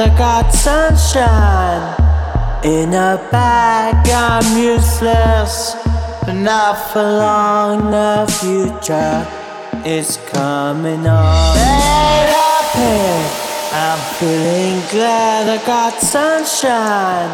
I got sunshine. In a bag, I'm useless, but not for long. The future is coming on. Up here, I'm feeling glad I got sunshine.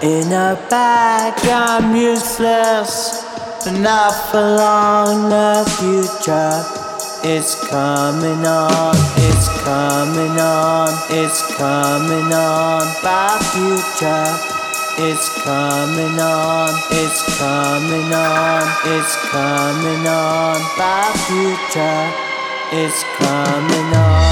In a bag, I'm useless, but not for long. The future it's coming on, it's coming on, it's coming on, my future. It's coming on, it's coming on, it's coming on, my future. It's coming on.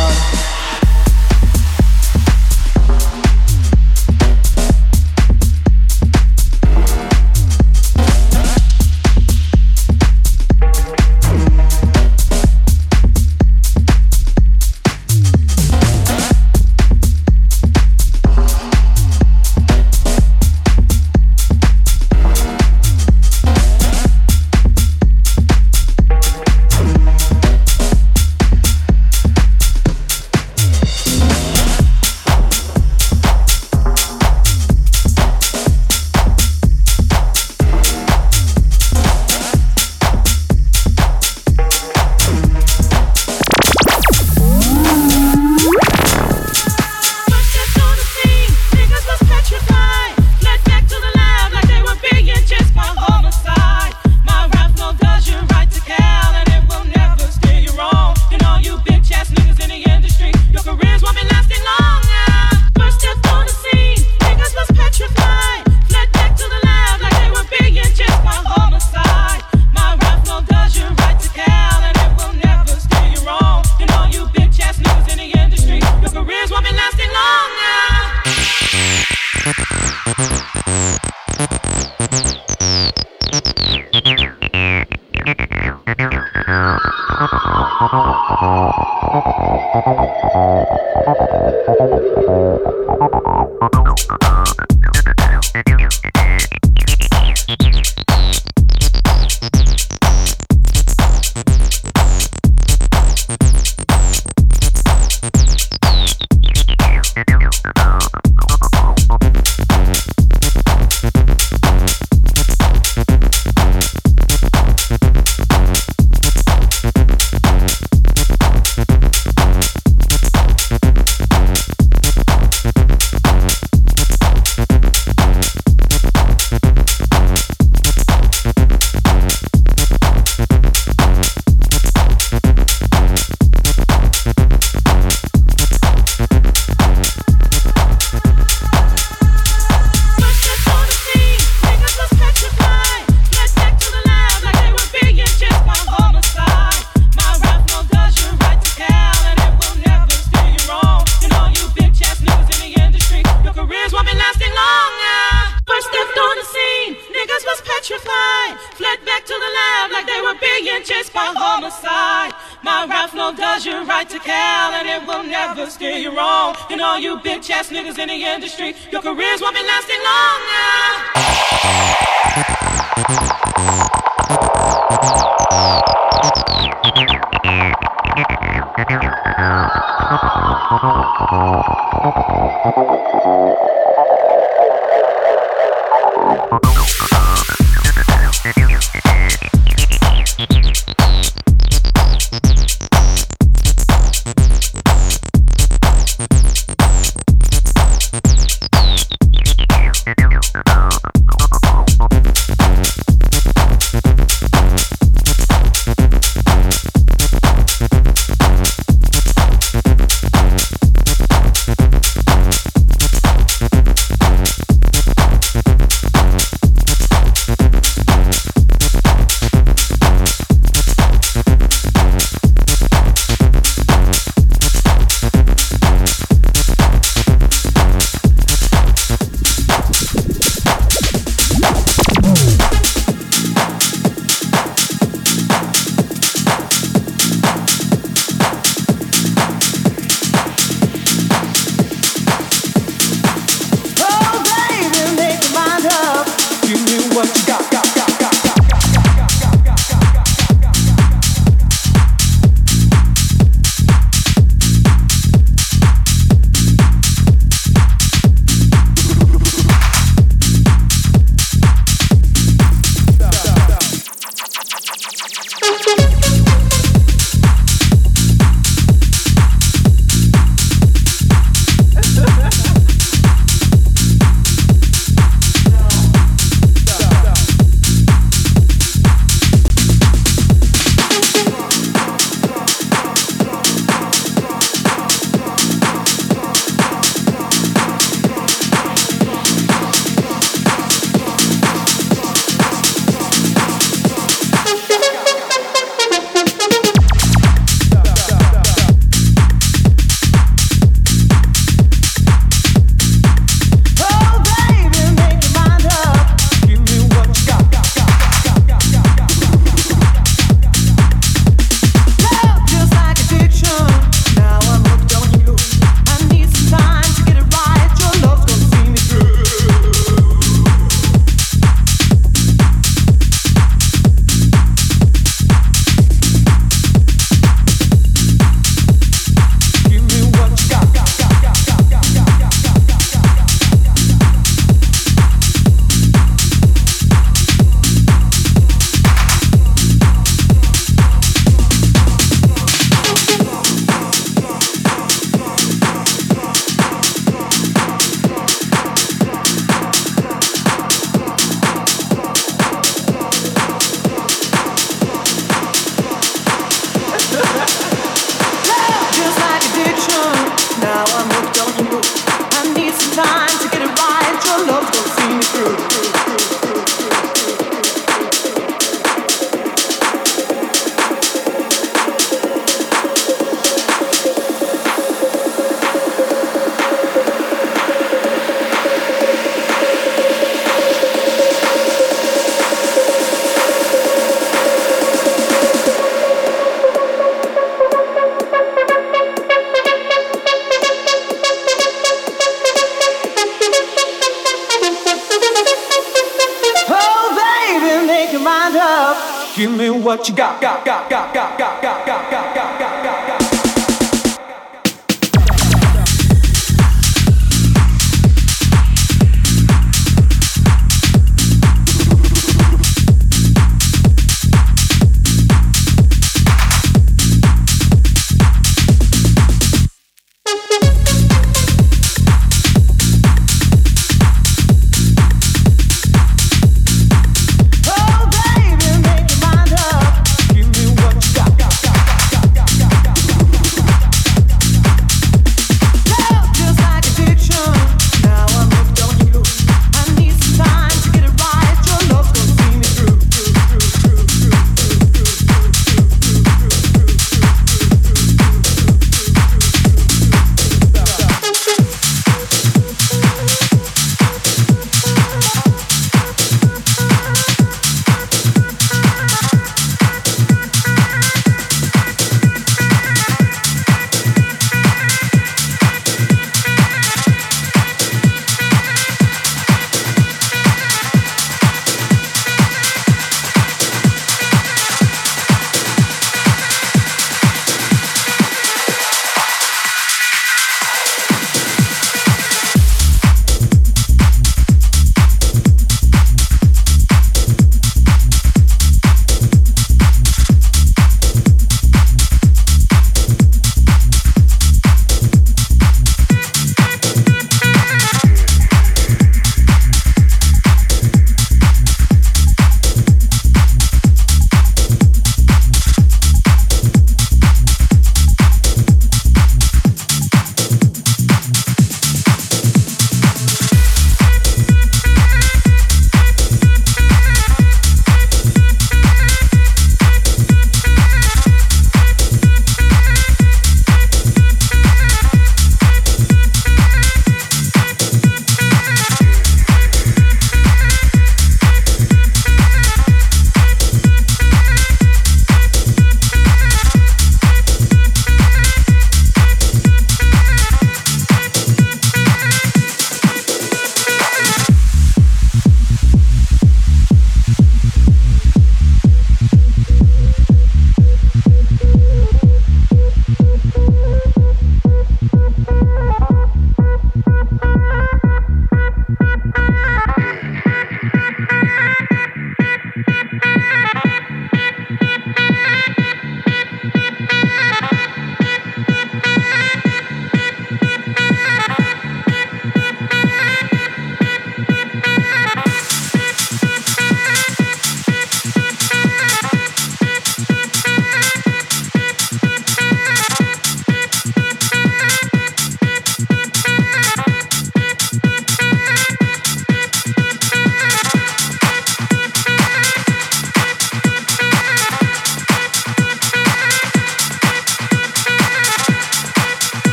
Give me what you got, got, got, got, got, got, got, got, got, got, got.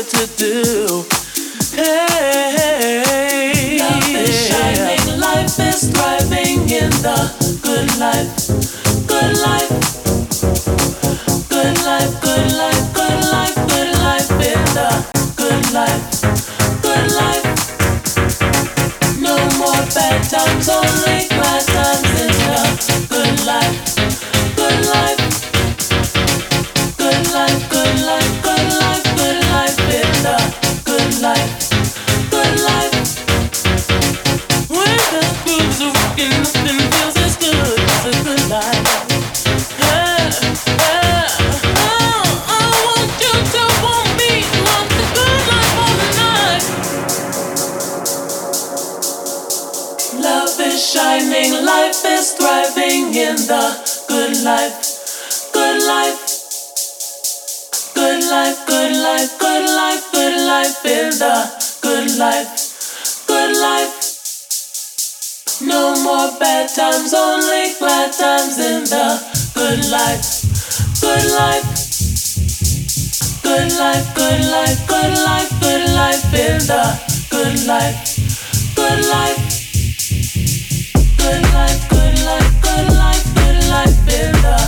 here to do. Hey, love is shining, life is thriving in the good life, good life. Got. times, only glad times in the good life, good life, good life, good life, good life, good life in the good life, good life, good life, good life, good life, good life in the